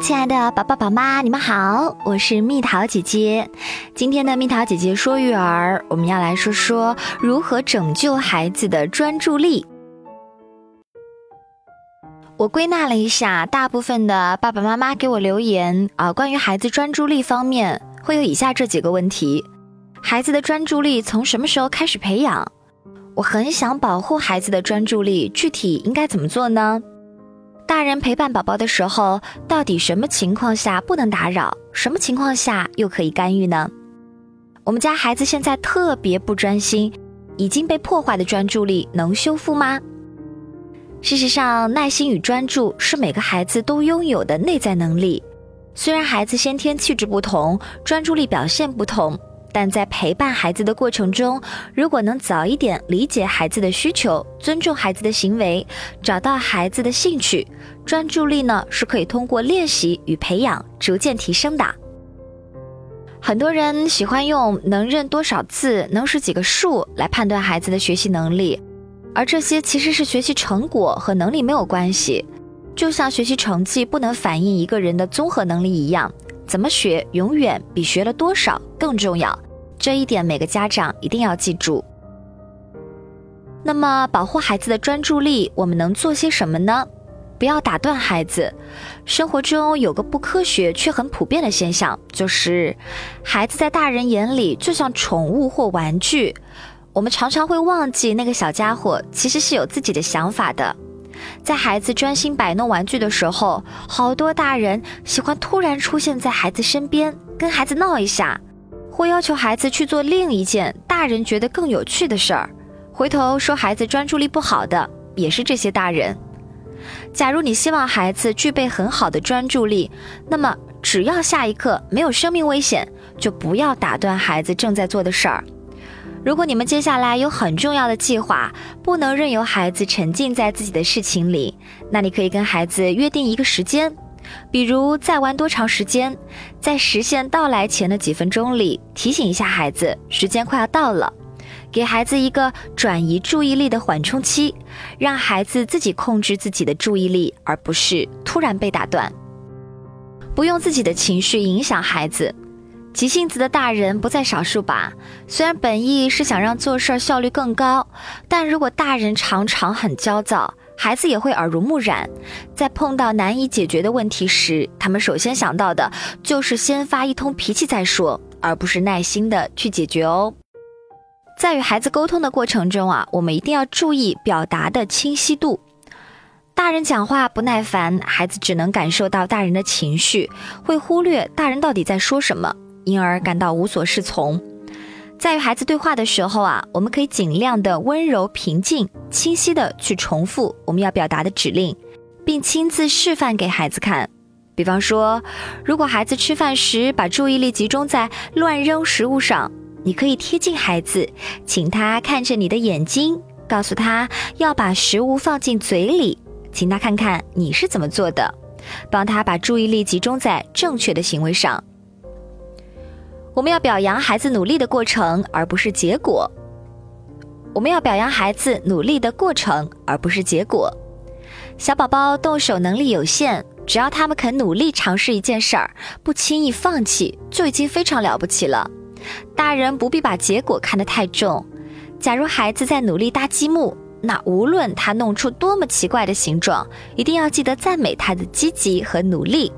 亲爱的宝宝宝妈，你们好，我是蜜桃姐姐。今天的蜜桃姐姐说育儿，我们要来说说如何拯救孩子的专注力。我归纳了一下，大部分的爸爸妈妈给我留言啊，关于孩子专注力方面，会有以下这几个问题：孩子的专注力从什么时候开始培养？我很想保护孩子的专注力，具体应该怎么做呢？大人陪伴宝宝的时候，到底什么情况下不能打扰？什么情况下又可以干预呢？我们家孩子现在特别不专心，已经被破坏的专注力能修复吗？事实上，耐心与专注是每个孩子都拥有的内在能力。虽然孩子先天气质不同，专注力表现不同。但在陪伴孩子的过程中，如果能早一点理解孩子的需求，尊重孩子的行为，找到孩子的兴趣，专注力呢是可以通过练习与培养逐渐提升的。很多人喜欢用能认多少字、能识几个数来判断孩子的学习能力，而这些其实是学习成果和能力没有关系，就像学习成绩不能反映一个人的综合能力一样。怎么学永远比学了多少更重要，这一点每个家长一定要记住。那么，保护孩子的专注力，我们能做些什么呢？不要打断孩子。生活中有个不科学却很普遍的现象，就是孩子在大人眼里就像宠物或玩具，我们常常会忘记那个小家伙其实是有自己的想法的。在孩子专心摆弄玩具的时候，好多大人喜欢突然出现在孩子身边，跟孩子闹一下，或要求孩子去做另一件大人觉得更有趣的事儿。回头说孩子专注力不好的，也是这些大人。假如你希望孩子具备很好的专注力，那么只要下一刻没有生命危险，就不要打断孩子正在做的事儿。如果你们接下来有很重要的计划，不能任由孩子沉浸在自己的事情里，那你可以跟孩子约定一个时间，比如再玩多长时间，在时限到来前的几分钟里提醒一下孩子时间快要到了，给孩子一个转移注意力的缓冲期，让孩子自己控制自己的注意力，而不是突然被打断，不用自己的情绪影响孩子。急性子的大人不在少数吧？虽然本意是想让做事效率更高，但如果大人常常很焦躁，孩子也会耳濡目染。在碰到难以解决的问题时，他们首先想到的就是先发一通脾气再说，而不是耐心的去解决哦。在与孩子沟通的过程中啊，我们一定要注意表达的清晰度。大人讲话不耐烦，孩子只能感受到大人的情绪，会忽略大人到底在说什么。因而感到无所适从。在与孩子对话的时候啊，我们可以尽量的温柔、平静、清晰的去重复我们要表达的指令，并亲自示范给孩子看。比方说，如果孩子吃饭时把注意力集中在乱扔食物上，你可以贴近孩子，请他看着你的眼睛，告诉他要把食物放进嘴里，请他看看你是怎么做的，帮他把注意力集中在正确的行为上。我们要表扬孩子努力的过程，而不是结果。我们要表扬孩子努力的过程，而不是结果。小宝宝动手能力有限，只要他们肯努力尝试一件事儿，不轻易放弃，就已经非常了不起了。大人不必把结果看得太重。假如孩子在努力搭积木，那无论他弄出多么奇怪的形状，一定要记得赞美他的积极和努力。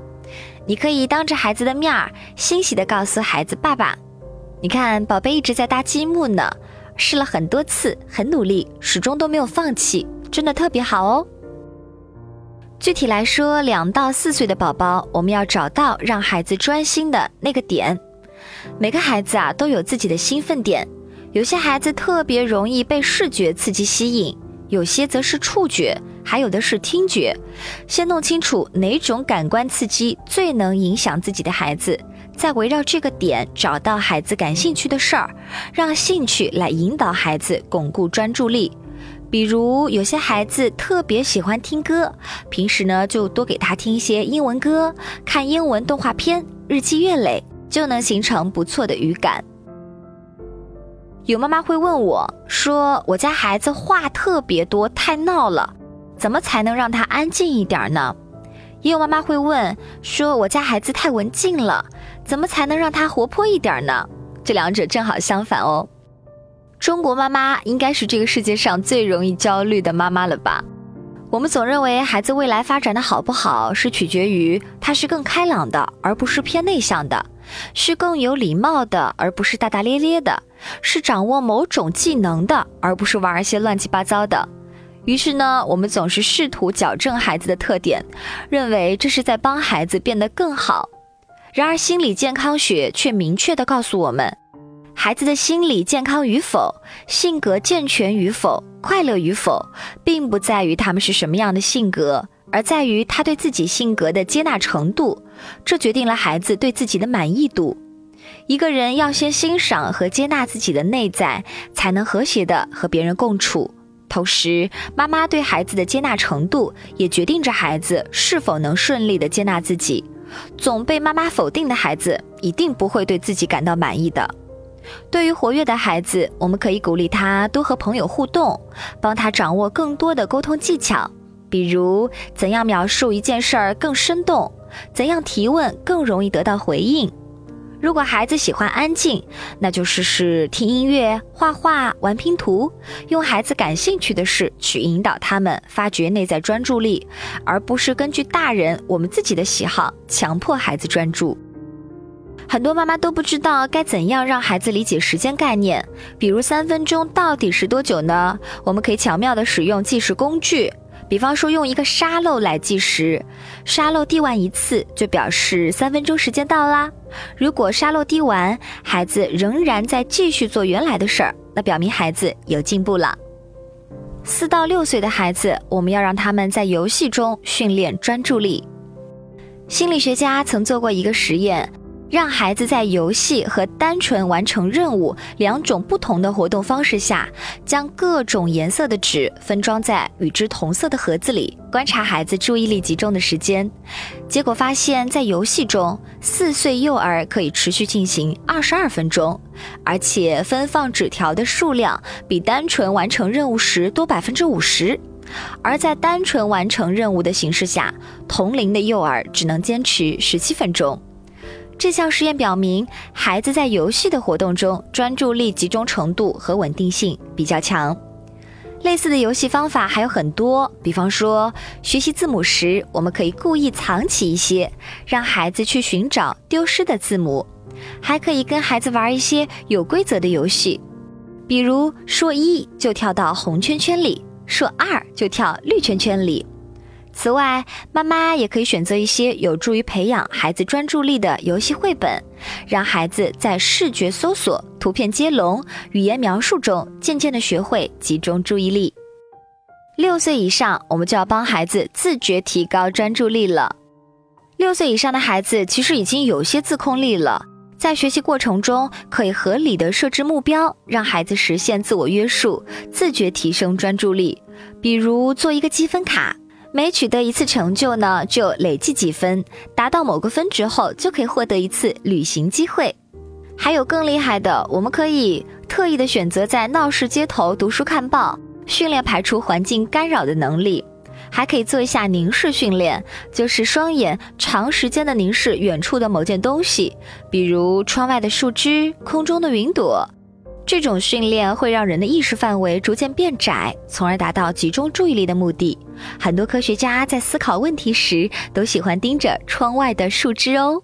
你可以当着孩子的面儿，欣喜地告诉孩子：“爸爸，你看，宝贝一直在搭积木呢，试了很多次，很努力，始终都没有放弃，真的特别好哦。”具体来说，两到四岁的宝宝，我们要找到让孩子专心的那个点。每个孩子啊，都有自己的兴奋点，有些孩子特别容易被视觉刺激吸引，有些则是触觉。还有的是听觉，先弄清楚哪种感官刺激最能影响自己的孩子，再围绕这个点找到孩子感兴趣的事儿，让兴趣来引导孩子巩固专注力。比如有些孩子特别喜欢听歌，平时呢就多给他听一些英文歌，看英文动画片，日积月累就能形成不错的语感。有妈妈会问我说：“我家孩子话特别多，太闹了。”怎么才能让他安静一点呢？也有妈妈会问说：“我家孩子太文静了，怎么才能让他活泼一点呢？”这两者正好相反哦。中国妈妈应该是这个世界上最容易焦虑的妈妈了吧？我们总认为孩子未来发展的好不好是取决于他是更开朗的，而不是偏内向的；是更有礼貌的，而不是大大咧咧的；是掌握某种技能的，而不是玩一些乱七八糟的。于是呢，我们总是试图矫正孩子的特点，认为这是在帮孩子变得更好。然而，心理健康学却明确地告诉我们。孩子的心理健康与否、性格健全与否、快乐与否，并不在于他们是什么样的性格，而在于他对自己性格的接纳程度。这决定了孩子对自己的满意度。一个人要先欣赏和接纳自己的内在，才能和谐的和别人共处。同时，妈妈对孩子的接纳程度，也决定着孩子是否能顺利的接纳自己。总被妈妈否定的孩子，一定不会对自己感到满意的。对于活跃的孩子，我们可以鼓励他多和朋友互动，帮他掌握更多的沟通技巧，比如怎样描述一件事儿更生动，怎样提问更容易得到回应。如果孩子喜欢安静，那就试试听音乐、画画、玩拼图，用孩子感兴趣的事去引导他们发掘内在专注力，而不是根据大人我们自己的喜好强迫孩子专注。很多妈妈都不知道该怎样让孩子理解时间概念，比如三分钟到底是多久呢？我们可以巧妙地使用计时工具，比方说用一个沙漏来计时，沙漏滴完一次就表示三分钟时间到啦。如果沙漏滴完，孩子仍然在继续做原来的事儿，那表明孩子有进步了。四到六岁的孩子，我们要让他们在游戏中训练专注力。心理学家曾做过一个实验。让孩子在游戏和单纯完成任务两种不同的活动方式下，将各种颜色的纸分装在与之同色的盒子里，观察孩子注意力集中的时间。结果发现，在游戏中，四岁幼儿可以持续进行二十二分钟，而且分放纸条的数量比单纯完成任务时多百分之五十。而在单纯完成任务的形式下，同龄的幼儿只能坚持十七分钟。这项实验表明，孩子在游戏的活动中专注力集中程度和稳定性比较强。类似的游戏方法还有很多，比方说学习字母时，我们可以故意藏起一些，让孩子去寻找丢失的字母；还可以跟孩子玩一些有规则的游戏，比如说一就跳到红圈圈里，说二就跳绿圈圈里。此外，妈妈也可以选择一些有助于培养孩子专注力的游戏绘本，让孩子在视觉搜索、图片接龙、语言描述中渐渐地学会集中注意力。六岁以上，我们就要帮孩子自觉提高专注力了。六岁以上的孩子其实已经有些自控力了，在学习过程中可以合理的设置目标，让孩子实现自我约束，自觉提升专注力。比如做一个积分卡。每取得一次成就呢，就累计几分，达到某个分值后，就可以获得一次旅行机会。还有更厉害的，我们可以特意的选择在闹市街头读书看报，训练排除环境干扰的能力。还可以做一下凝视训练，就是双眼长时间的凝视远处的某件东西，比如窗外的树枝、空中的云朵。这种训练会让人的意识范围逐渐变窄，从而达到集中注意力的目的。很多科学家在思考问题时，都喜欢盯着窗外的树枝哦。